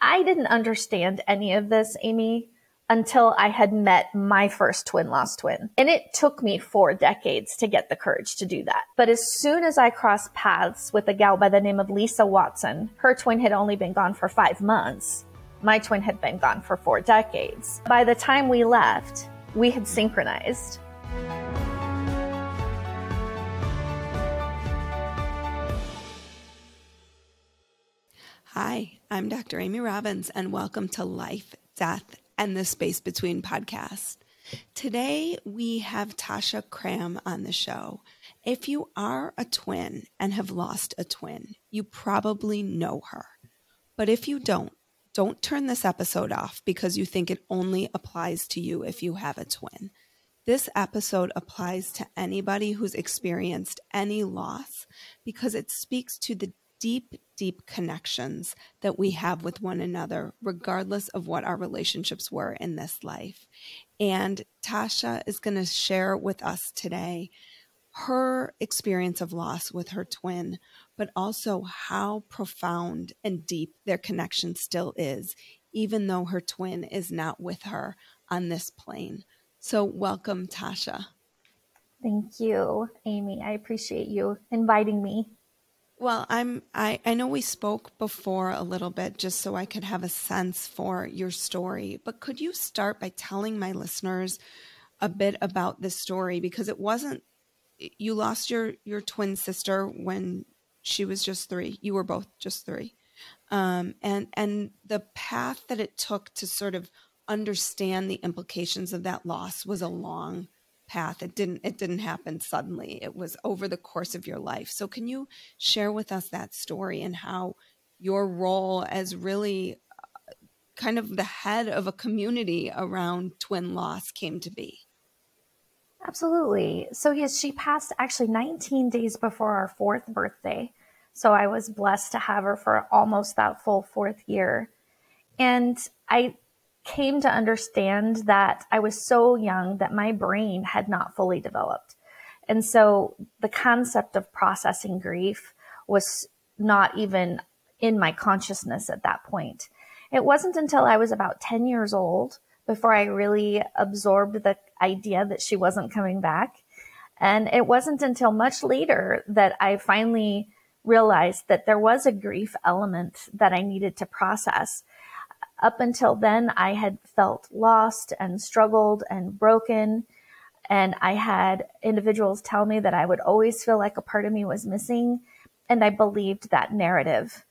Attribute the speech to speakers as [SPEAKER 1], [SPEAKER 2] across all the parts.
[SPEAKER 1] I didn't understand any of this, Amy, until I had met my first twin lost twin. And it took me four decades to get the courage to do that. But as soon as I crossed paths with a gal by the name of Lisa Watson, her twin had only been gone for five months. My twin had been gone for four decades. By the time we left, we had synchronized.
[SPEAKER 2] Hi, I'm Dr. Amy Robbins, and welcome to Life, Death, and the Space Between podcast. Today, we have Tasha Cram on the show. If you are a twin and have lost a twin, you probably know her. But if you don't, don't turn this episode off because you think it only applies to you if you have a twin. This episode applies to anybody who's experienced any loss because it speaks to the deep, deep connections that we have with one another, regardless of what our relationships were in this life. And Tasha is going to share with us today her experience of loss with her twin, but also how profound and deep their connection still is, even though her twin is not with her on this plane. So, welcome, Tasha.
[SPEAKER 1] Thank you, Amy. I appreciate you inviting me.
[SPEAKER 2] Well, I'm I, I know we spoke before a little bit just so I could have a sense for your story, but could you start by telling my listeners a bit about this story because it wasn't you lost your your twin sister when she was just 3. You were both just 3. Um, and and the path that it took to sort of understand the implications of that loss was a long path. It didn't it didn't happen suddenly. It was over the course of your life. So can you share with us that story and how your role as really uh, kind of the head of a community around twin loss came to be?
[SPEAKER 1] Absolutely. So yes she passed actually 19 days before our fourth birthday. So i was blessed to have her for almost that full fourth year. And i came to understand that I was so young that my brain had not fully developed. And so the concept of processing grief was not even in my consciousness at that point. It wasn't until I was about 10 years old before I really absorbed the idea that she wasn't coming back. And it wasn't until much later that I finally realized that there was a grief element that I needed to process. Up until then, I had felt lost and struggled and broken. And I had individuals tell me that I would always feel like a part of me was missing. And I believed that narrative.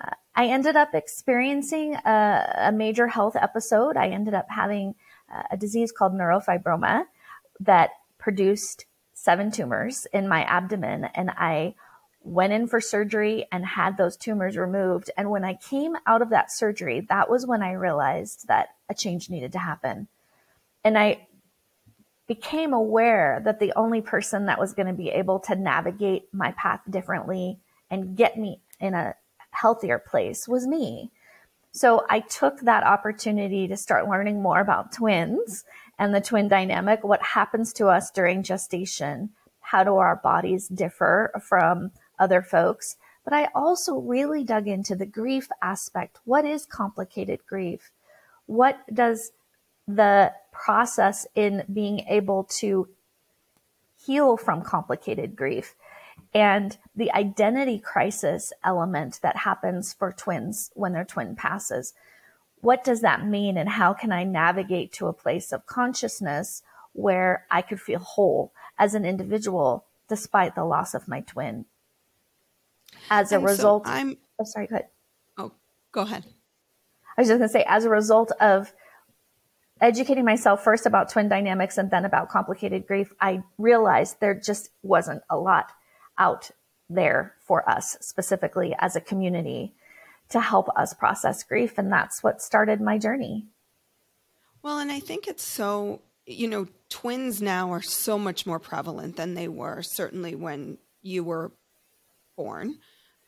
[SPEAKER 1] Uh, I ended up experiencing a, a, major health episode. I ended up having a disease called neurofibroma that produced seven tumors in my abdomen. And I went in for surgery and had those tumors removed. And when I came out of that surgery, that was when I realized that a change needed to happen. And I became aware that the only person that was going to be able to navigate my path differently and get me in a healthier place was me. So I took that opportunity to start learning more about twins and the twin dynamic, what happens to us during gestation, how do our bodies differ from other folks. But I also really dug into the grief aspect. What is complicated grief? What does the process in being able to heal from complicated grief and the identity crisis element that happens for twins when their twin passes. What does that mean? And how can I navigate to a place of consciousness where I could feel whole as an individual despite the loss of my twin? As a
[SPEAKER 2] And so
[SPEAKER 1] result,
[SPEAKER 2] I'm
[SPEAKER 1] oh, sorry, go ahead.
[SPEAKER 2] oh, go ahead.
[SPEAKER 1] I was just going to say, as a result of educating myself first about twin dynamics and then about complicated grief, I realized there just wasn't a lot out there for us specifically as a community to help us process grief. And that's what started my journey.
[SPEAKER 2] Well, and I think it's so, you know, twins now are so much more prevalent than they were certainly when you were born,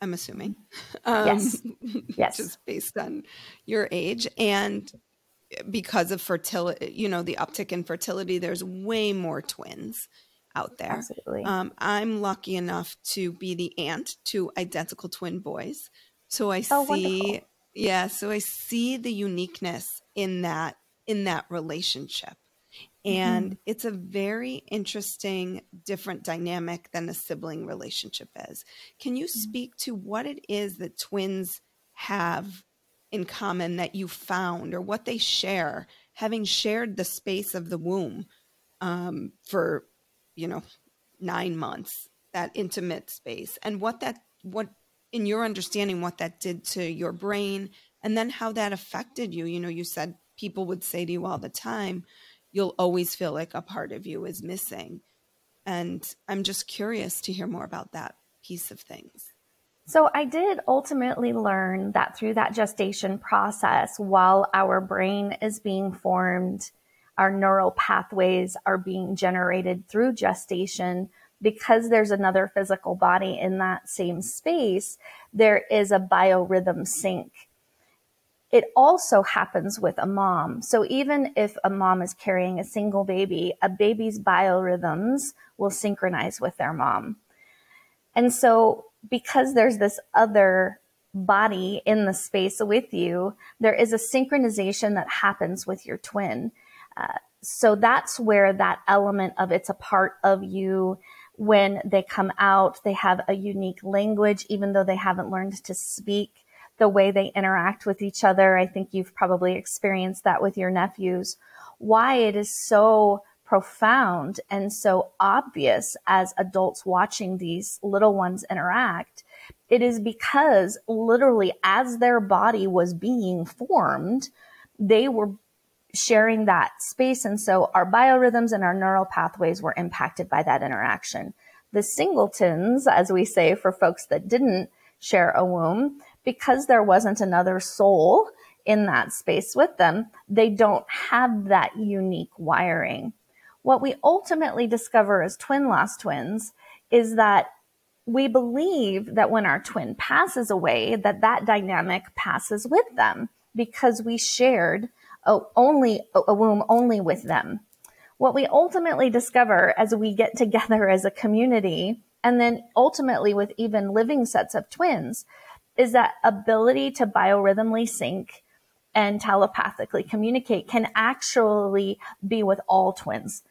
[SPEAKER 2] I'm assuming. Um,
[SPEAKER 1] Yes. Yes.
[SPEAKER 2] Just based on your age. And because of fertility, you know, the uptick in fertility, there's way more twins out there.
[SPEAKER 1] Absolutely.
[SPEAKER 2] Um, I'm lucky enough to be the aunt to identical twin boys. So I
[SPEAKER 1] Oh,
[SPEAKER 2] see,
[SPEAKER 1] wonderful.
[SPEAKER 2] yeah, so I see the uniqueness in that in that relationship. And it's a very interesting, different dynamic than a sibling relationship is. Can you speak to what it is that twins have in common that you found or what they share, having shared the space of the womb um, for, you know, nine months, that intimate space, and what that, what in your understanding, what that did to your brain, and then how that affected you? You know, you said people would say to you all the time, you'll always feel like a part of you is missing. And I'm just curious to hear more about that piece of things.
[SPEAKER 1] So I did ultimately learn that through that gestation process, while our brain is being formed, our neural pathways are being generated through gestation. Because there's another physical body in that same space, there is a biorhythm sync. It also happens with a mom. So even if a mom is carrying a single baby, a baby's biorhythms will synchronize with their mom. And so, because there's this other body in the space with you, there is a synchronization that happens with your twin. Uh, so that's where that element of it's a part of you. When they come out, they have a unique language, even though they haven't learned to speak the way they interact with each other. I think you've probably experienced that with your nephews. Why it is so profound and so obvious as adults watching these little ones interact. It is because literally as their body was being formed, they were sharing that space. And so our biorhythms and our neural pathways were impacted by that interaction. The singletons, as we say for folks that didn't share a womb, because there wasn't another soul in that space with them, they don't have that unique wiring. What we ultimately discover as twin lost twins is that we believe that when our twin passes away, that that dynamic passes with them because we shared a, only a womb only with them. What we ultimately discover as we get together as a community, and then ultimately with even living sets of twins, is that ability to biorhythmically sync and telepathically communicate can actually be with all twins.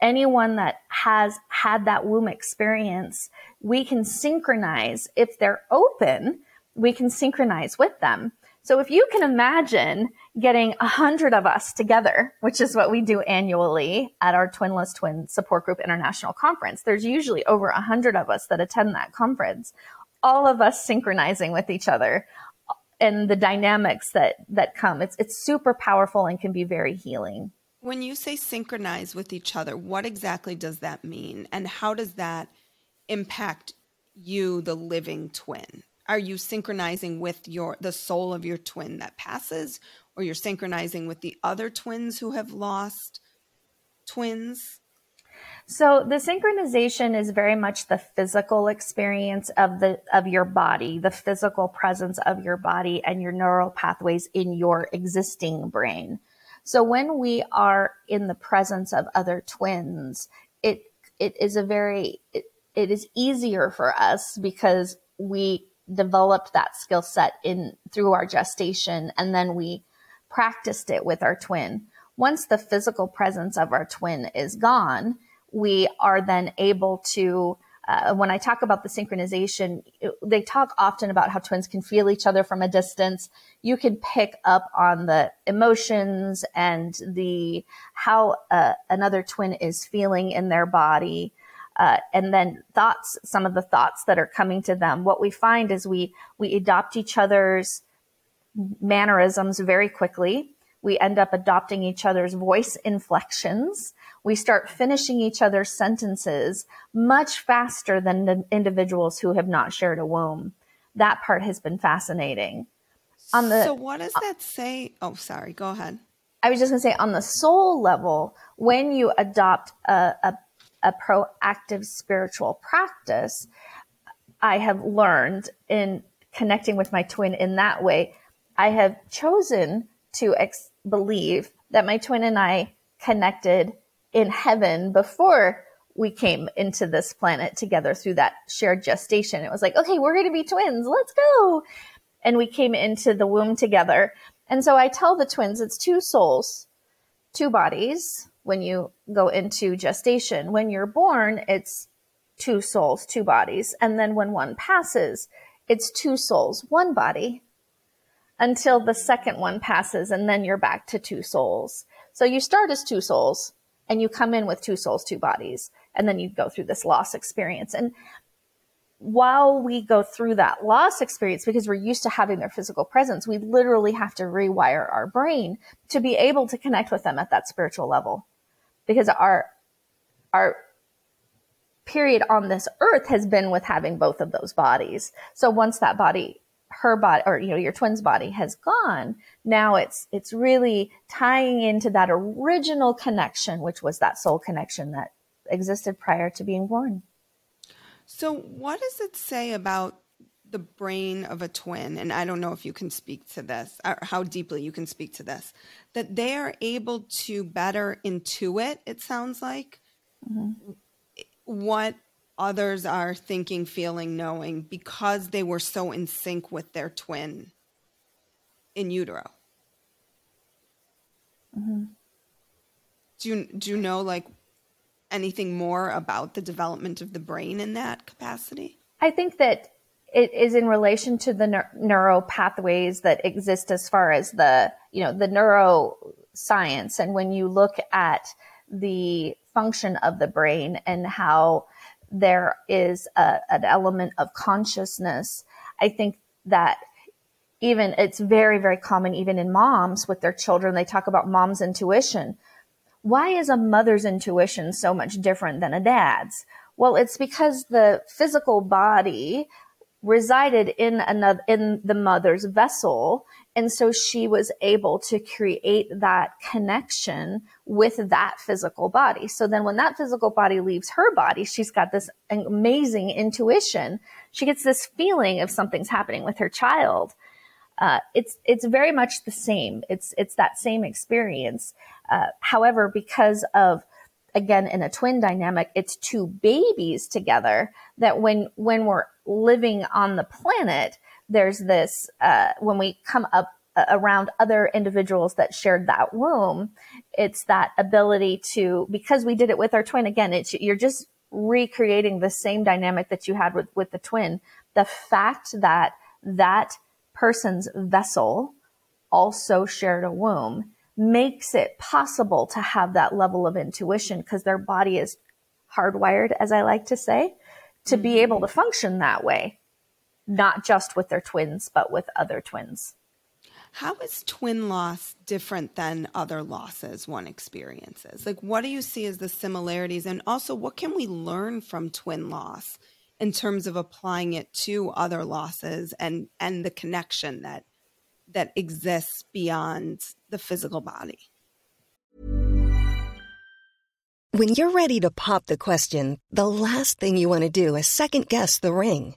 [SPEAKER 1] Anyone that has had that womb experience, we can synchronize. If they're open, we can synchronize with them. So if you can imagine getting a hundred of us together, which is what we do annually at our Twinless Twin Support Group International Conference, there's usually over a hundred of us that attend that conference, all of us synchronizing with each other and the dynamics that, that come. It's, it's super powerful and can be very healing.
[SPEAKER 2] When you say synchronize with each other, what exactly does that mean? And how does that impact you, the living twin? Are you synchronizing with your the soul of your twin that passes, or you're synchronizing with the other twins who have lost twins?
[SPEAKER 1] So the synchronization is very much the physical experience of the of your body, the physical presence of your body and your neural pathways in your existing brain. So when we are in the presence of other twins, it it is a very it, it is easier for us because we developed that skill set in through our gestation and then we practiced it with our twin. Once the physical presence of our twin is gone, we are then able to uh, when I talk about the synchronization, they talk often about how twins can feel each other from a distance. You can pick up on the emotions and the how uh, another twin is feeling in their body uh, and then thoughts, some of the thoughts that are coming to them. What we find is we we adopt each other's mannerisms very quickly. We end up adopting each other's voice inflections. We start finishing each other's sentences much faster than the individuals who have not shared a womb. That part has been fascinating.
[SPEAKER 2] On the, so what does that say? Oh, sorry. Go ahead.
[SPEAKER 1] I was just going to say on the soul level, when you adopt a, a a proactive spiritual practice, I have learned in connecting with my twin in that way, I have chosen to ex- believe that my twin and I connected in heaven before we came into this planet together through that shared gestation. It was like, okay, we're going to be twins. Let's go. And we came into the womb together. And so I tell the twins, it's two souls, two bodies, when you go into gestation. When you're born, it's two souls, two bodies. And then when one passes, it's two souls, one body until the second one passes and then you're back to two souls. So you start as two souls and you come in with two souls, two bodies, and then you go through this loss experience. And while we go through that loss experience, because we're used to having their physical presence, we literally have to rewire our brain to be able to connect with them at that spiritual level because our our period on this earth has been with having both of those bodies. So once that body her body or you know your twin's body has gone, now it's it's really tying into that original connection which was that soul connection that existed prior to being born.
[SPEAKER 2] So what does it say about the brain of a twin, and I don't know if you can speak to this or how deeply you can speak to this, that they are able to better intuit, it sounds like, mm-hmm. what others are thinking, feeling, knowing because they were so in sync with their twin in utero. Mm-hmm. Do you do you know like anything more about the development of the brain in that capacity?
[SPEAKER 1] I think that it is in relation to the neuro pathways that exist as far as the, you know, the neuroscience. And when you look at the function of the brain and how there is a, an element of consciousness, I think that even it's very, very common, even in moms with their children, they talk about mom's intuition. Why is a mother's intuition so much different than a dad's? Well, it's because the physical body resided in another in the mother's vessel and so she was able to create that connection with that physical body. So then when that physical body leaves her body she's got this amazing intuition. She gets this feeling of something's happening with her child. Uh, it's it's very much the same. It's it's that same experience. Uh, however because of again in a twin dynamic it's two babies together that when when we're living on the planet, there's this, uh, when we come up uh, around other individuals that shared that womb, it's that ability to, because we did it with our twin, again, it's, you're just recreating the same dynamic that you had with, with the twin. The fact that that person's vessel also shared a womb makes it possible to have that level of intuition because their body is hardwired, as I like to say, to be able to function that way, not just with their twins, but with other twins.
[SPEAKER 2] How is twin loss different than other losses one experiences? Like, what do you see as the similarities? And also, what can we learn from twin loss in terms of applying it to other losses and, and the connection that, that exists beyond the physical body?
[SPEAKER 3] When you're ready to pop the question, the last thing you want to do is second guess the ring.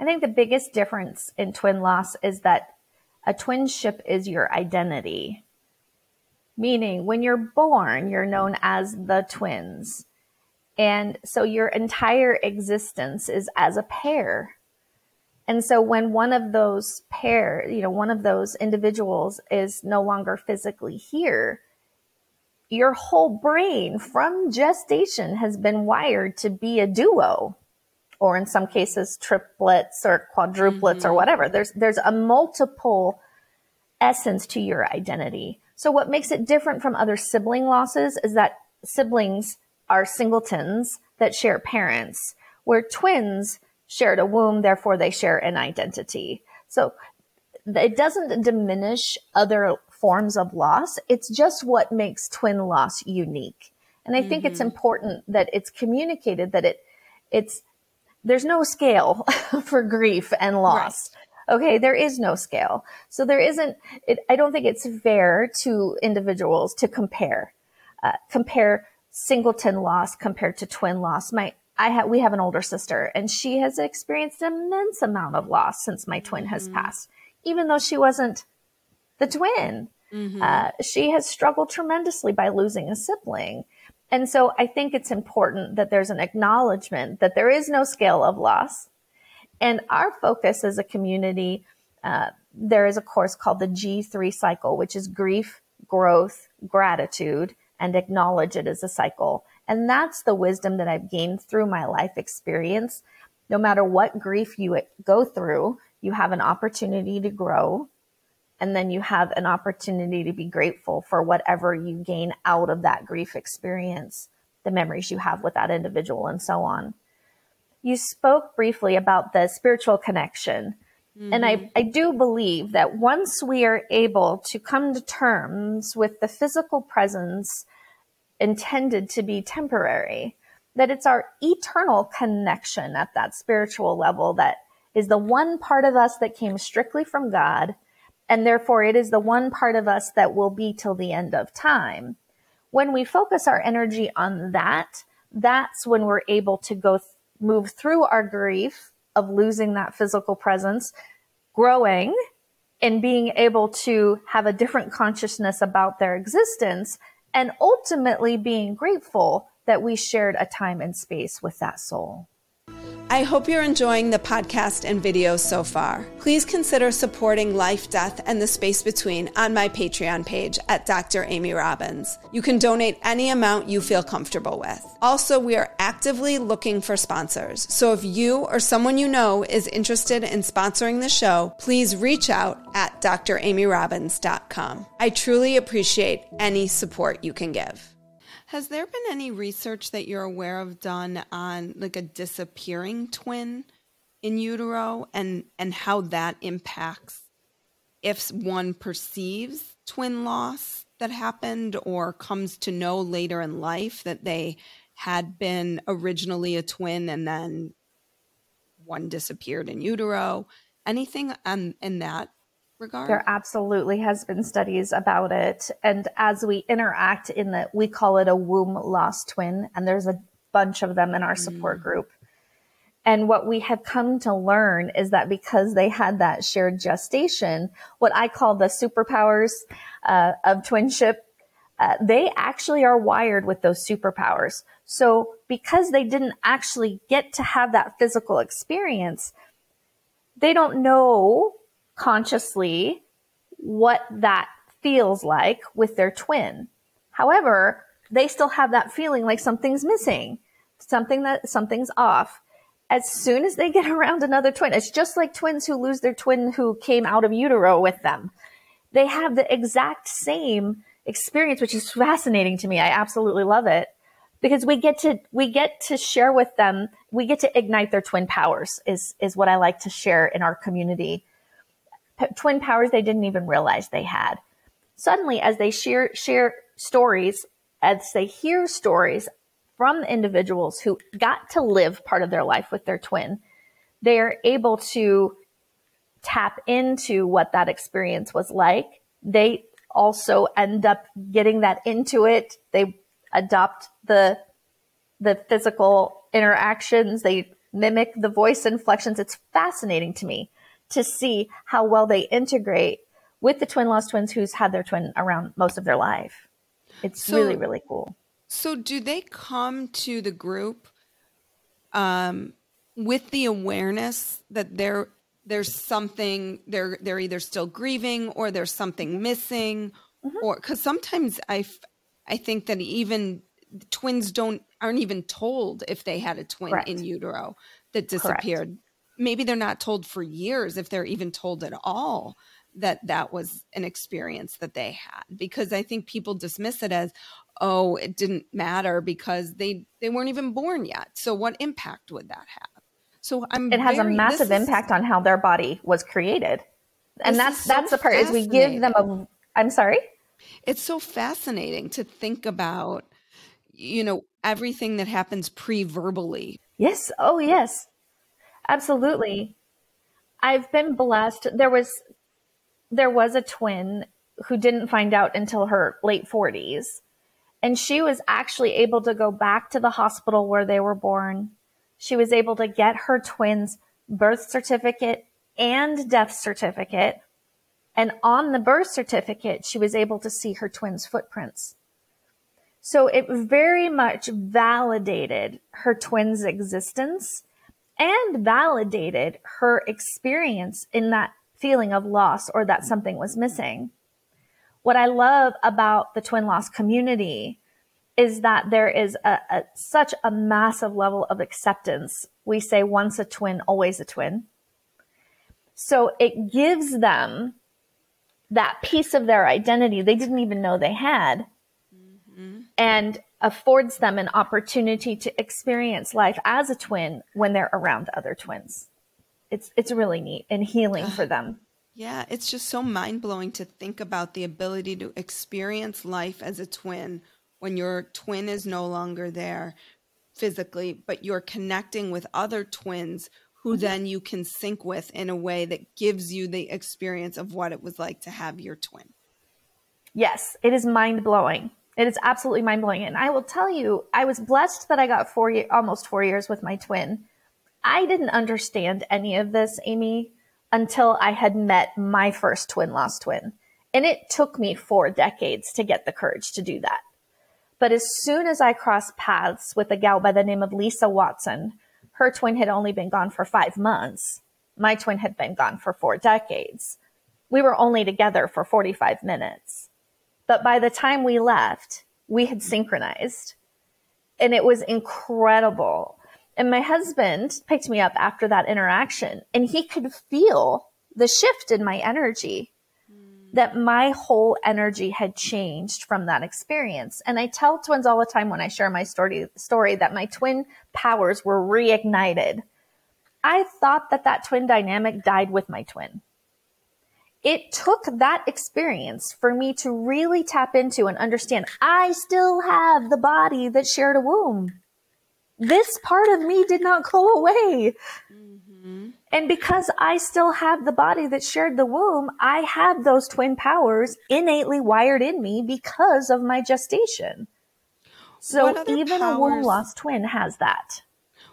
[SPEAKER 1] I think the biggest difference in twin loss is that a twinship is your identity. Meaning, when you're born, you're known as the twins. And so your entire existence is as a pair. And so when one of those pair, you know, one of those individuals is no longer physically here, your whole brain from gestation has been wired to be a duo or in some cases triplets or quadruplets mm-hmm. or whatever. There's there's a multiple essence to your identity. So what makes it different from other sibling losses is that siblings are singletons that share parents, where twins shared a womb, therefore they share an identity. So it doesn't diminish other forms of loss. It's just what makes twin loss unique. And I think mm-hmm. it's important that it's communicated that it, it's there's no scale for grief and loss. Right. Okay. There is no scale. So there isn't, it, I don't think it's fair to individuals to compare, uh, compare singleton loss compared to twin loss. My, I have, we have an older sister and she has experienced an immense amount of loss since my twin mm-hmm. has passed, even though she wasn't the twin. Mm-hmm. Uh, she has struggled tremendously by losing a sibling. And so I think it's important that there's an acknowledgement that there is no scale of loss. And our focus as a community, uh, there is a course called the G3 cycle, which is grief, growth, gratitude, and acknowledge it as a cycle. And that's the wisdom that I've gained through my life experience. No matter what grief you go through, you have an opportunity to grow and then you have an opportunity to be grateful for whatever you gain out of that grief experience, the memories you have with that individual, and so on. You spoke briefly about the spiritual connection. Mm-hmm. And I, mm-hmm. I do believe that once we are able to come to terms with the physical presence intended to be temporary, that it's our eternal connection at that spiritual level that is the one part of us that came strictly from God and therefore it is the one part of us that will be till the end of time. When we focus our energy on that, that's when we're able to go th- move through our grief of losing that physical presence, growing and being able to have a different consciousness about their existence and ultimately being grateful that we shared a time and space with that soul.
[SPEAKER 2] I hope you're enjoying the podcast and video so far. Please consider supporting Life, Death, and the Space Between on my Patreon page at Dr. Amy Robbins. You can donate any amount you feel comfortable with. Also, we are actively looking for sponsors. So if you or someone you know is interested in sponsoring the show, please reach out at dramyrobbins.com. I truly appreciate any support you can give. Has there been any research that you're aware of done on like a disappearing twin in utero and and how that impacts if one perceives twin loss that happened or comes to know later in life that they had been originally a twin and then one disappeared in utero? Anything on in that regard?
[SPEAKER 1] There absolutely has been studies about it. And as we interact in the, we call it a womb lost twin, and there's a bunch of them in our support mm. group. And what we have come to learn is that because they had that shared gestation, what I call the superpowers uh, of twinship, uh, they actually are wired with those superpowers. So because they didn't actually get to have that physical experience, they don't know consciously what that feels like with their twin. However, they still have that feeling like something's missing, something that something's off. As soon as they get around another twin, it's just like twins who lose their twin who came out of utero with them. They have the exact same experience, which is fascinating to me. I absolutely love it because we get to we get to share with them we get to ignite their twin powers is is what i like to share in our community Twin powers they didn't even realize they had. Suddenly as they share share stories as they hear stories from individuals who got to live part of their life with their twin they are able to tap into what that experience was like. They also end up getting that into it. They adopt the the physical interactions. They mimic the voice inflections. It's fascinating to me to see how well they integrate with the twin lost twins who's had their twin around most of their life it's so, really really cool
[SPEAKER 2] so do they come to the group um, with the awareness that there there's something they're they're either still grieving or there's something missing mm-hmm. or because sometimes i I think that even twins don't aren't even told if they had a twin Correct. in utero that disappeared. Correct. Maybe they're not told for years if they're even told at all that that was an experience that they had because I think people dismiss it as oh it didn't matter because they they weren't even born yet. So what impact would that have? So I'm
[SPEAKER 1] It has very, a massive impact on how their body was created. And that's so that's the part is we give them a I'm sorry?
[SPEAKER 2] It's so fascinating to think about, you know, everything that happens pre verbally.
[SPEAKER 1] Yes. Oh, yes. Absolutely. I've been blessed. There was, there was a twin who didn't find out until her late 40s. And she was actually able to go back to the hospital where they were born. She was able to get her twins birth certificate and death certificate and on the birth certificate, she was able to see her twins' footprints. So it very much validated her twins' existence and validated her experience in that feeling of loss or that something was missing. What I love about the twin loss community is that there is a, a, such a massive level of acceptance. We say once a twin, always a twin. So it gives them that piece of their identity they didn't even know they had mm-hmm. and affords them an opportunity to experience life as a twin when they're around other twins. It's it's really neat and healing for them.
[SPEAKER 2] Yeah, it's just so mind-blowing to think about the ability to experience life as a twin when your twin is no longer there physically, but you're connecting with other twins who mm-hmm. then you can sync with in a way that gives you the experience of what it was like to have your twin.
[SPEAKER 1] Yes, it is mind blowing. It is absolutely mind blowing. And I will tell you, I was blessed that I got four, almost four years with my twin. I didn't understand any of this, Amy, until I had met my first twin lost twin. And it took me four decades to get the courage to do that. But as soon as I crossed paths with a gal by the name of Lisa Watson, her twin had only been gone for five months. My twin had been gone for four decades. We were only together for 45 minutes. But by the time we left, we had synchronized and it was incredible. And my husband picked me up after that interaction and he could feel the shift in my energy that my whole energy had changed from that experience. And I tell twins all the time when I share my story, story that my twin powers were reignited. I thought that that twin dynamic died with my twin. It took that experience for me to really tap into and understand I still have the body that shared a womb. This part of me did not go away. Mm-hmm. And because I still have the body that shared the womb, I have those twin powers innately wired in me because of my gestation. So even powers, a womb lost twin has that.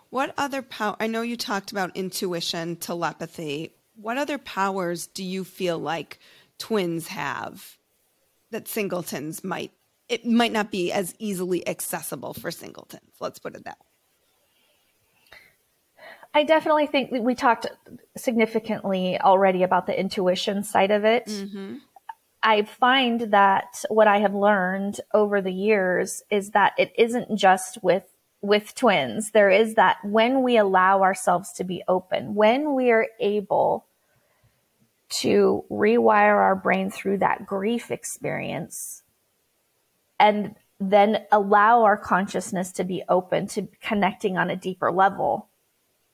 [SPEAKER 2] What other power? I know you talked about intuition, telepathy. What other powers do you feel like twins have that singletons might it might not be as easily accessible for singletons. Let's put it that way.
[SPEAKER 1] I definitely think we talked significantly already about the intuition side of it. Mm-hmm. I find that what I have learned over the years is that it isn't just with with twins. There is that when we allow ourselves to be open, when we are able to rewire our brain through that grief experience and then allow our consciousness to be open to connecting on a deeper level,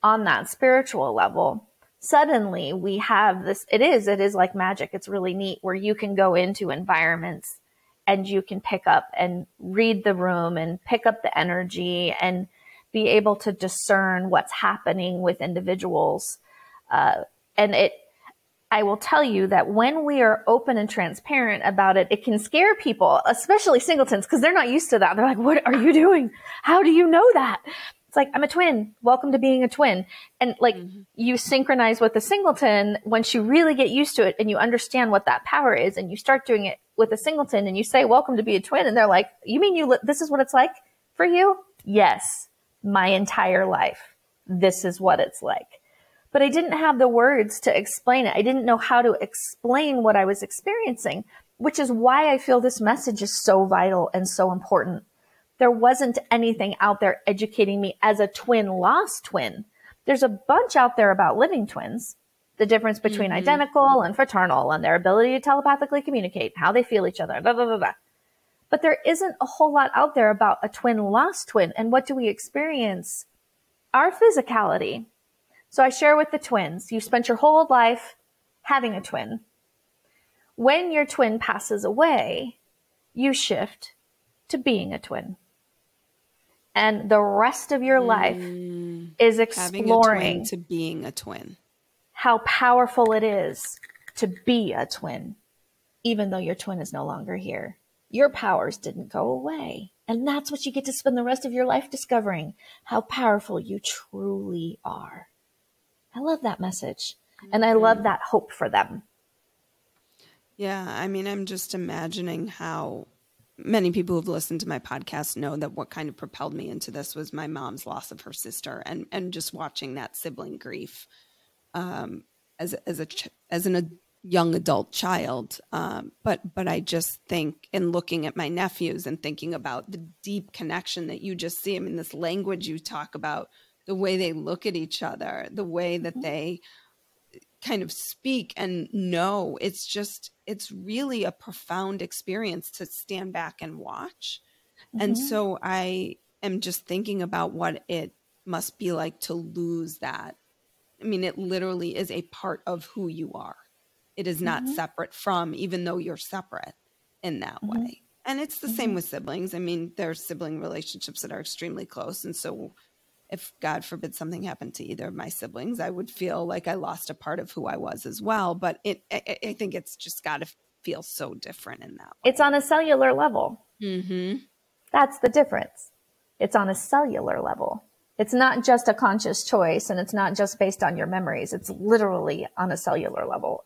[SPEAKER 1] on that spiritual level, suddenly we have this. It is, it is like magic. It's really neat where you can go into environments and you can pick up and read the room and pick up the energy and be able to discern what's happening with individuals. Uh, and it, I will tell you that when we are open and transparent about it, it can scare people, especially singletons, because they're not used to that. They're like, what are you doing? How do you know that? It's like, I'm a twin. Welcome to being a twin. And like mm-hmm. you synchronize with the singleton once you really get used to it and you understand what that power is and you start doing it with a singleton and you say, welcome to be a twin. And they're like, you mean you, li- this is what it's like for you? Yes. My entire life. This is what it's like but I didn't have the words to explain it. I didn't know how to explain what I was experiencing, which is why I feel this message is so vital and so important. There wasn't anything out there educating me as a twin lost twin. There's a bunch out there about living twins, the difference between mm-hmm. identical and fraternal and their ability to telepathically communicate, how they feel each other, blah, blah, blah, blah. But there isn't a whole lot out there about a twin lost twin. And what do we experience? Our physicality, so I share with the twins, you spent your whole life having a twin. When your twin passes away, you shift to being a twin. And the rest of your life mm, is exploring
[SPEAKER 2] to being a twin.
[SPEAKER 1] How powerful it is to be a twin, even though your twin is no longer here. Your powers didn't go away. And that's what you get to spend the rest of your life discovering how powerful you truly are. I love that message. And I love mm-hmm. that hope for them.
[SPEAKER 2] Yeah. I mean, I'm just imagining how many people who've listened to my podcast know that what kind of propelled me into this was my mom's loss of her sister and, and just watching that sibling grief um, as, as, a, as an, a young adult child. Um, but, but I just think in looking at my nephews and thinking about the deep connection that you just see, I mean, this language you talk about the way they look at each other, the way that mm-hmm. they kind of speak and know. It's just, it's really a profound experience to stand back and watch. Mm-hmm. And so I am just thinking about what it must be like to lose that. I mean, it literally is a part of who you are. It is not mm-hmm. separate from, even though you're separate in that mm-hmm. way. And it's the same mm-hmm. with siblings. I mean, there's sibling relationships that are extremely close. And so if God forbid something happened to either of my siblings, I would feel like I lost a part of who I was as well. But it, I, I think it's just got to feel so different in that.
[SPEAKER 1] Way. It's on a cellular level. Mm-hmm. That's the difference. It's on a cellular level. It's not just a conscious choice and it's not just based on your memories. It's literally on a cellular level.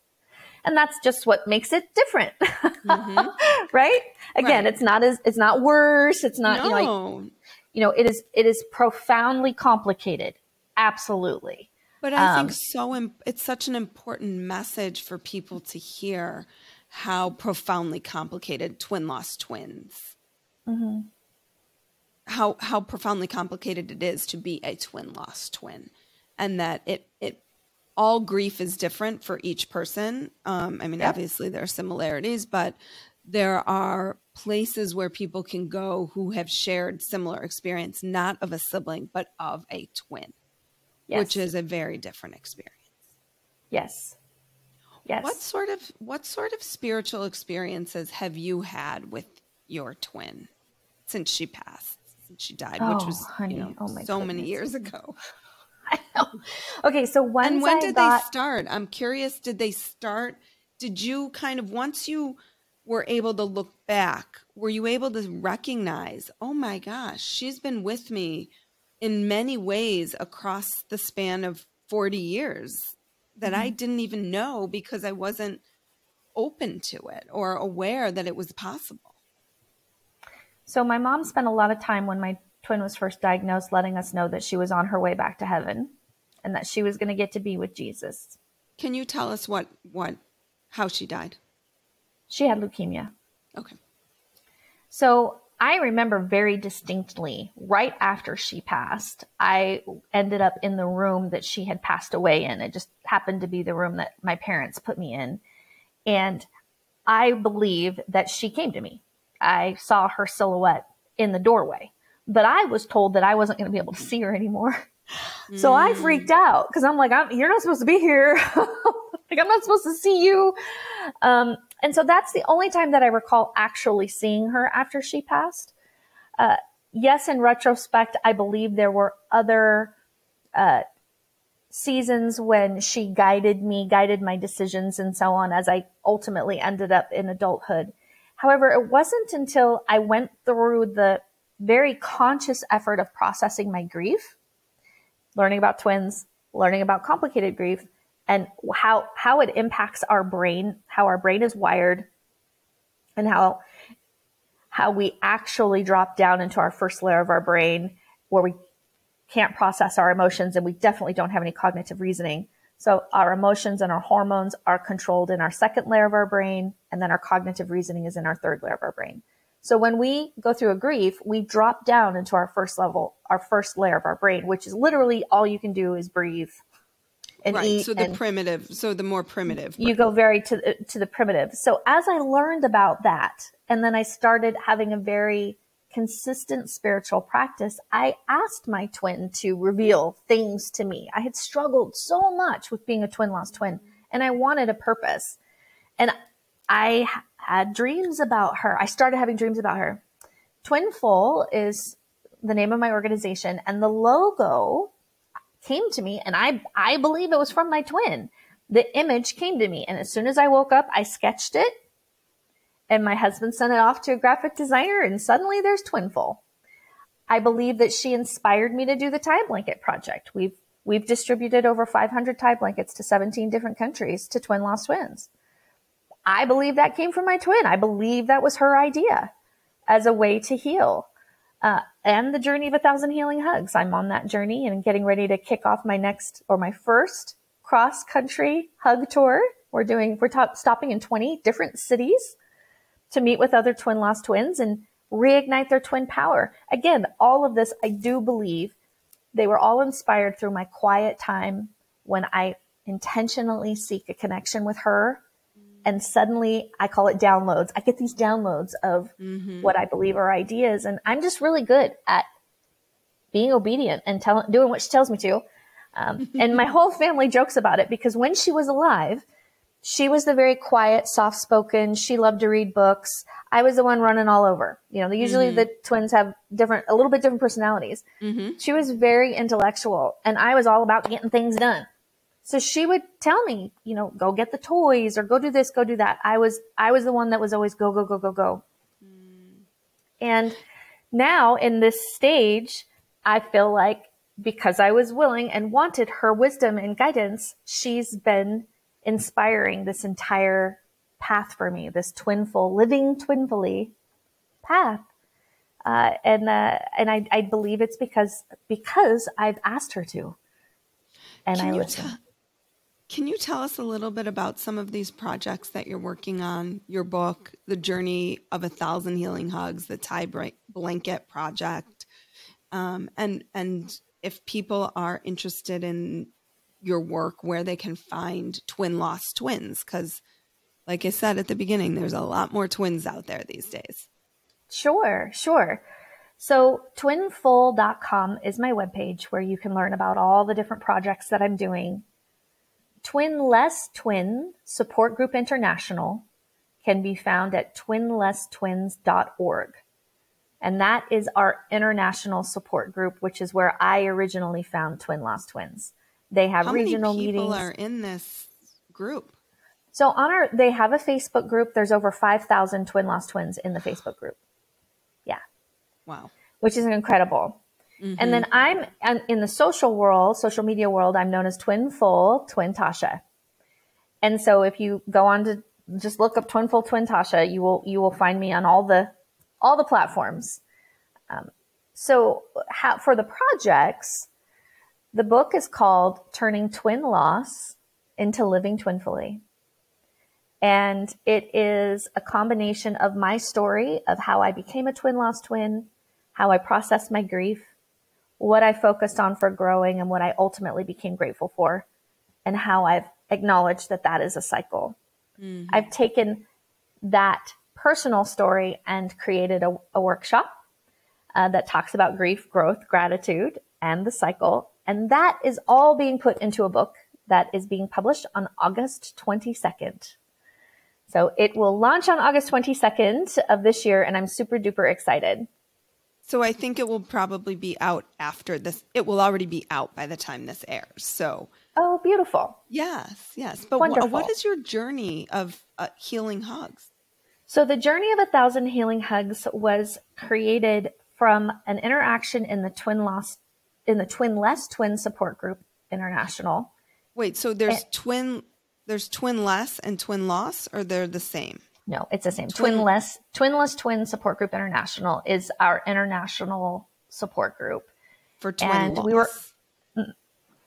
[SPEAKER 1] And that's just what makes it different. Mm-hmm. right? Again, right. it's not as, it's not worse. It's not, no. you know, like, you know, it is it is profoundly complicated. Absolutely.
[SPEAKER 2] But I um, think so. It's such an important message for people to hear how profoundly complicated twin lost twins. Mm-hmm. How how profoundly complicated it is to be a twin lost twin, and that it it all grief is different for each person. Um, I mean, yep. obviously there are similarities, but there are places where people can go who have shared similar experience, not of a sibling, but of a twin, yes. which is a very different experience.
[SPEAKER 1] Yes. Yes.
[SPEAKER 2] What sort of what sort of spiritual experiences have you had with your twin since she passed, since she died, oh, which was honey. You know, oh so goodness. many years ago?
[SPEAKER 1] I know. Okay, so
[SPEAKER 2] and when
[SPEAKER 1] I
[SPEAKER 2] did got... they start? I'm curious. Did they start? Did you kind of once you were able to look back, were you able to recognize, oh my gosh, she's been with me in many ways across the span of 40 years that mm-hmm. I didn't even know because I wasn't open to it or aware that it was possible?
[SPEAKER 1] So my mom spent a lot of time when my twin was first diagnosed letting us know that she was on her way back to heaven and that she was going to get to be with Jesus.
[SPEAKER 2] Can you tell us what what how she died?
[SPEAKER 1] She had leukemia.
[SPEAKER 2] Okay.
[SPEAKER 1] So I remember very distinctly right after she passed, I ended up in the room that she had passed away in. It just happened to be the room that my parents put me in. And I believe that she came to me. I saw her silhouette in the doorway, but I was told that I wasn't going to be able to see her anymore. So I freaked out because I'm like, I'm, you're not supposed to be here. like, I'm not supposed to see you. Um, and so that's the only time that I recall actually seeing her after she passed. Uh, yes, in retrospect, I believe there were other uh, seasons when she guided me, guided my decisions, and so on as I ultimately ended up in adulthood. However, it wasn't until I went through the very conscious effort of processing my grief learning about twins, learning about complicated grief, and how how it impacts our brain, how our brain is wired, and how how we actually drop down into our first layer of our brain where we can't process our emotions and we definitely don't have any cognitive reasoning. So our emotions and our hormones are controlled in our second layer of our brain, and then our cognitive reasoning is in our third layer of our brain. So when we go through a grief, we drop down into our first level, our first layer of our brain, which is literally all you can do is breathe and
[SPEAKER 2] right.
[SPEAKER 1] eat.
[SPEAKER 2] So the primitive, so the more primitive.
[SPEAKER 1] You go very to the, to the primitive. So as I learned about that, and then I started having a very consistent spiritual practice, I asked my twin to reveal things to me. I had struggled so much with being a twin lost twin, and I wanted a purpose. And I had dreams about her. I started having dreams about her. Twinful is the name of my organization, and the logo came to me, and I I believe it was from my twin. The image came to me, and as soon as I woke up, I sketched it, and my husband sent it off to a graphic designer, and suddenly there's Twinful. I believe that she inspired me to do the tie blanket project. We've we've distributed over 500 tie blankets to 17 different countries to twin lost twins. I believe that came from my twin. I believe that was her idea as a way to heal. Uh, and the journey of a thousand healing hugs. I'm on that journey and getting ready to kick off my next or my first cross country hug tour. We're doing, we're top, stopping in 20 different cities to meet with other twin lost twins and reignite their twin power. Again, all of this, I do believe they were all inspired through my quiet time when I intentionally seek a connection with her and suddenly I call it downloads. I get these downloads of mm-hmm. what I believe are ideas, and I'm just really good at being obedient and tell, doing what she tells me to. Um, and my whole family jokes about it because when she was alive, she was the very quiet, soft spoken. She loved to read books. I was the one running all over. You know, usually mm-hmm. the twins have different, a little bit different personalities. Mm-hmm. She was very intellectual and I was all about getting things done. So she would tell me, you know, go get the toys or go do this, go do that. I was, I was the one that was always go, go, go, go, go. Mm. And now in this stage, I feel like because I was willing and wanted her wisdom and guidance, she's been inspiring this entire path for me, this twinful, living twinfully path. Uh, and uh, and I, I believe it's because because I've asked her to, and Can I listen. T-
[SPEAKER 2] can you tell us a little bit about some of these projects that you're working on? Your book, The Journey of a Thousand Healing Hugs, the Tie Blanket Project, um, and and if people are interested in your work, where they can find twin lost twins, because, like I said at the beginning, there's a lot more twins out there these days.
[SPEAKER 1] Sure, sure. So twinful.com is my webpage where you can learn about all the different projects that I'm doing Twinless Twin Support Group International can be found at twinlesstwins.org. And that is our international support group, which is where I originally found Twin Lost Twins. They have
[SPEAKER 2] How
[SPEAKER 1] regional
[SPEAKER 2] many people
[SPEAKER 1] meetings.
[SPEAKER 2] are in this group?
[SPEAKER 1] So on our, they have a Facebook group. There's over 5,000 Twin Lost Twins in the Facebook group. Yeah.
[SPEAKER 2] Wow.
[SPEAKER 1] Which is incredible. Mm-hmm. And then I'm in the social world, social media world, I'm known as Twinful Twin Tasha. And so if you go on to just look up Twinful Twin Tasha, you will, you will find me on all the, all the platforms. Um, so, how, for the projects, the book is called Turning Twin Loss into Living Twinfully. And it is a combination of my story of how I became a twin lost twin, how I processed my grief, what I focused on for growing, and what I ultimately became grateful for, and how I've acknowledged that that is a cycle. Mm-hmm. I've taken that personal story and created a, a workshop uh, that talks about grief, growth, gratitude, and the cycle. And that is all being put into a book that is being published on August 22nd. So it will launch on August 22nd of this year, and I'm super duper excited.
[SPEAKER 2] So I think it will probably be out after this. It will already be out by the time this airs. So
[SPEAKER 1] oh, beautiful.
[SPEAKER 2] Yes, yes. But wh- what is your journey of uh, healing hugs?
[SPEAKER 1] So the journey of a thousand healing hugs was created from an interaction in the twin loss in the twin less twin support group international.
[SPEAKER 2] Wait, so there's and, twin there's twin less and twin loss, or they're the same?
[SPEAKER 1] No, it's the same. Twin, less twinless twin support group international is our international support group
[SPEAKER 2] for twin and loss. we were mm,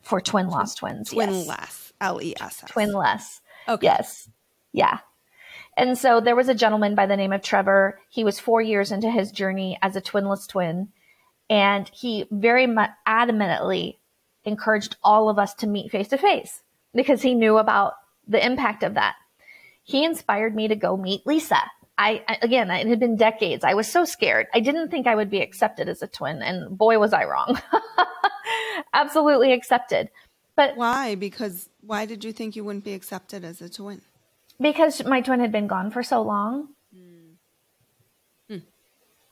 [SPEAKER 1] for twin loss twins.
[SPEAKER 2] Twin
[SPEAKER 1] yes.
[SPEAKER 2] less, L E S S.
[SPEAKER 1] Twin less. Okay. Yes. Yeah. And so there was a gentleman by the name of Trevor. He was four years into his journey as a twinless twin. And he very much adamantly encouraged all of us to meet face to face because he knew about the impact of that. He inspired me to go meet Lisa. I, again, it had been decades. I was so scared. I didn't think I would be accepted as a twin. And boy, was I wrong. Absolutely accepted. But
[SPEAKER 2] why? Because why did you think you wouldn't be accepted as a twin?
[SPEAKER 1] because my twin had been gone for so long. Mm.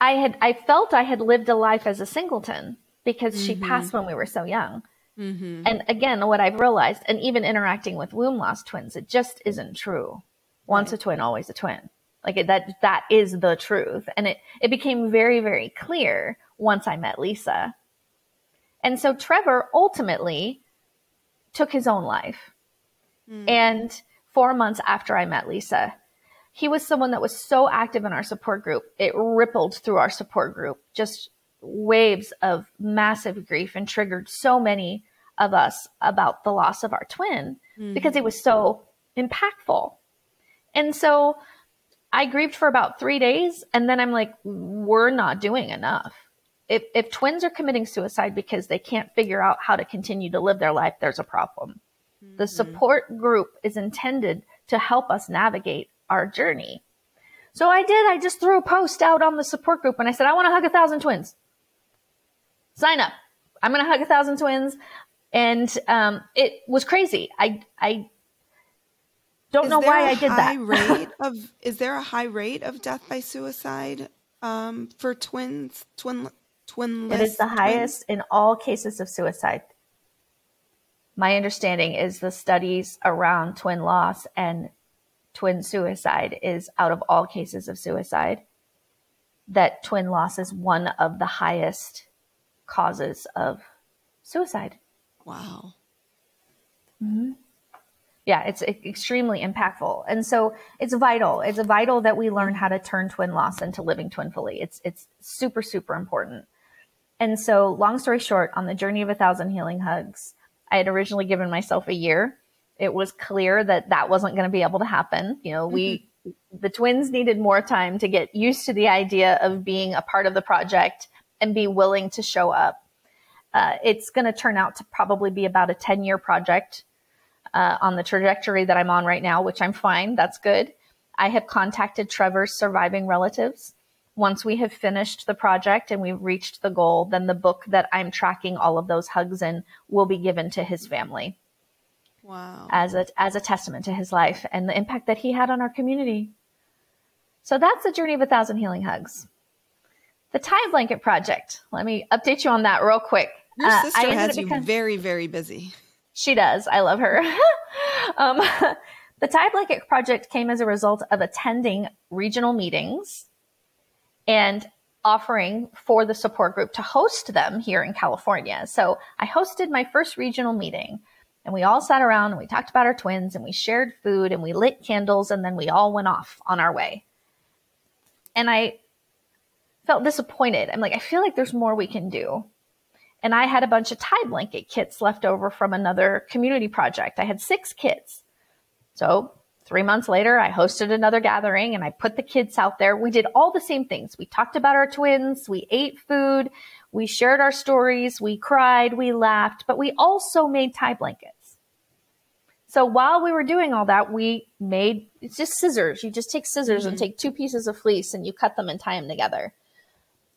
[SPEAKER 1] I had I felt I had lived a life as a singleton because mm-hmm. she passed when we were so young. Mm-hmm. And again, what I've realized, and even interacting with womb loss twins, it just isn't true. Once a twin, always a twin. Like it, that, that is the truth. And it, it became very, very clear once I met Lisa. And so Trevor ultimately took his own life. Mm. And four months after I met Lisa. He was someone that was so active in our support group. It rippled through our support group, just waves of massive grief and triggered so many of us about the loss of our twin mm-hmm. because it was so impactful. And so I grieved for about three days and then I'm like, we're not doing enough. If, if twins are committing suicide because they can't figure out how to continue to live their life, there's a problem. The mm-hmm. support group is intended to help us navigate our journey. So I did. I just threw a post out on the support group and I said, I want to hug a thousand twins. Sign up. I'm going to hug a thousand twins. And um, it was crazy. I, I don't is know why I did that.
[SPEAKER 2] rate of, is there a high rate of death by suicide um, for twins? Twin, twin.
[SPEAKER 1] It is the twins? highest in all cases of suicide my understanding is the studies around twin loss and twin suicide is out of all cases of suicide that twin loss is one of the highest causes of suicide.
[SPEAKER 2] Wow.
[SPEAKER 1] Mm-hmm. Yeah, it's extremely impactful. And so it's vital. It's vital that we learn how to turn twin loss into living twinfully. It's, it's super, super important. And so long story short, on the journey of a thousand healing hugs, I had originally given myself a year. It was clear that that wasn't going to be able to happen. You know, we, mm-hmm. the twins needed more time to get used to the idea of being a part of the project and be willing to show up. Uh, it's going to turn out to probably be about a 10 year project uh, on the trajectory that I'm on right now, which I'm fine. That's good. I have contacted Trevor's surviving relatives once we have finished the project and we've reached the goal, then the book that I'm tracking all of those hugs in will be given to his family.
[SPEAKER 2] Wow.
[SPEAKER 1] As a, as a testament to his life and the impact that he had on our community. So that's the journey of a thousand healing hugs. The tie Blanket Project. Let me update you on that real quick.
[SPEAKER 2] Your uh, sister has you because, very, very busy.
[SPEAKER 1] She does. I love her. um, the Tie Blanket Project came as a result of attending regional meetings and offering for the support group to host them here in California. So I hosted my first regional meeting and we all sat around and we talked about our twins and we shared food and we lit candles and then we all went off on our way. And I felt disappointed. I'm like, I feel like there's more we can do. And I had a bunch of tie blanket kits left over from another community project. I had six kits. So three months later, I hosted another gathering and I put the kids out there. We did all the same things. We talked about our twins. We ate food. We shared our stories. We cried. We laughed, but we also made tie blankets. So while we were doing all that, we made it's just scissors. You just take scissors mm-hmm. and take two pieces of fleece and you cut them and tie them together.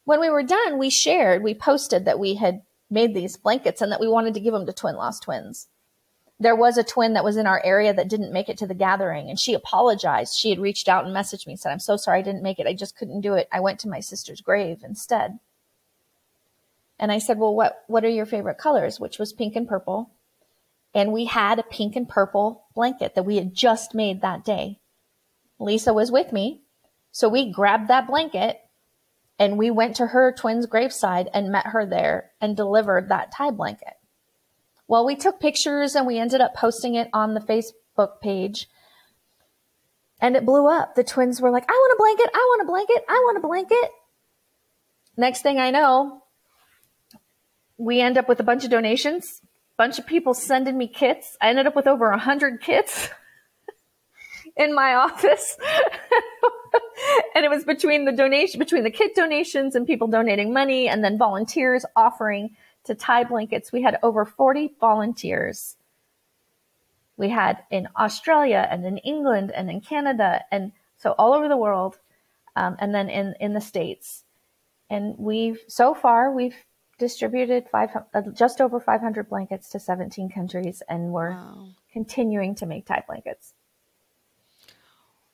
[SPEAKER 1] When we were done, we shared, we posted that we had made these blankets and that we wanted to give them to twin lost twins. There was a twin that was in our area that didn't make it to the gathering and she apologized. She had reached out and messaged me and said, I'm so sorry I didn't make it. I just couldn't do it. I went to my sister's grave instead. And I said, Well, what, what are your favorite colors? Which was pink and purple. And we had a pink and purple blanket that we had just made that day. Lisa was with me. So we grabbed that blanket and we went to her twin's graveside and met her there and delivered that tie blanket. Well, we took pictures and we ended up posting it on the Facebook page. And it blew up. The twins were like, I want a blanket. I want a blanket. I want a blanket. Next thing I know, we end up with a bunch of donations, a bunch of people sending me kits. I ended up with over a hundred kits in my office. and it was between the donation, between the kit donations and people donating money and then volunteers offering to tie blankets. We had over 40 volunteers. We had in Australia and in England and in Canada and so all over the world. Um, and then in, in the States. And we've, so far, we've distributed five, uh, just over 500 blankets to 17 countries and we're wow. continuing to make tie blankets.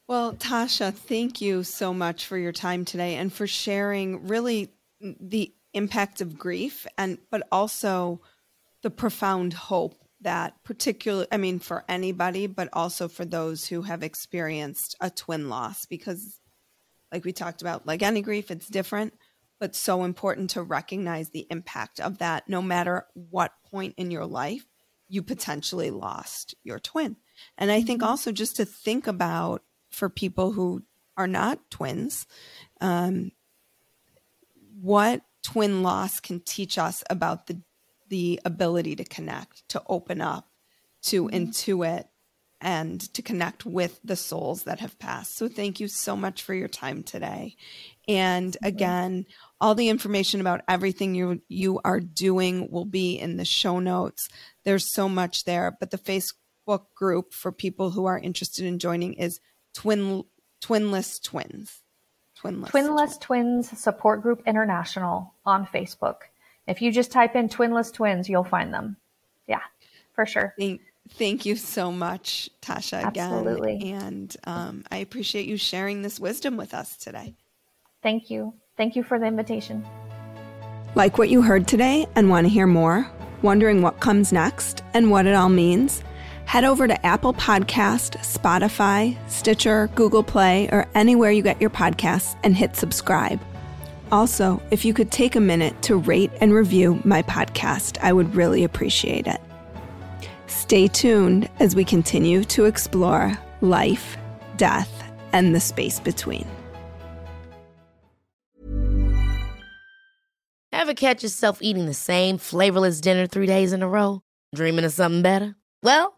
[SPEAKER 2] Well, Tasha, thank you so much for your time today and for sharing really the impact of grief and but also the profound hope that particularly I mean for anybody but also for those who have experienced a twin loss because like we talked about like any grief it's different but so important to recognize the impact of that no matter what point in your life you potentially lost your twin. And I think mm-hmm. also just to think about for people who are not twins, um, what twin loss can teach us about the the ability to connect, to open up, to mm-hmm. intuit, and to connect with the souls that have passed. So thank you so much for your time today. And again, all the information about everything you you are doing will be in the show notes. There's so much there, but the Facebook group for people who are interested in joining is Twin Twinless Twins.
[SPEAKER 1] Twinless, Twinless Twins. Twins Support Group International on Facebook. If you just type in Twinless Twins, you'll find them. Yeah, for sure.
[SPEAKER 2] Thank, thank you so much, Tasha, again.
[SPEAKER 1] Absolutely.
[SPEAKER 2] And um, I appreciate you sharing this wisdom with us today.
[SPEAKER 1] Thank you. Thank you for the invitation.
[SPEAKER 2] Like what you heard today and want to hear more? Wondering what comes next and what it all means? Head over to Apple Podcast, Spotify, Stitcher, Google Play, or anywhere you get your podcasts and hit subscribe. Also, if you could take a minute to rate and review my podcast, I would really appreciate it. Stay tuned as we continue to explore life, death, and the space between.
[SPEAKER 4] Ever catch yourself eating the same flavorless dinner three days in a row? Dreaming of something better? Well,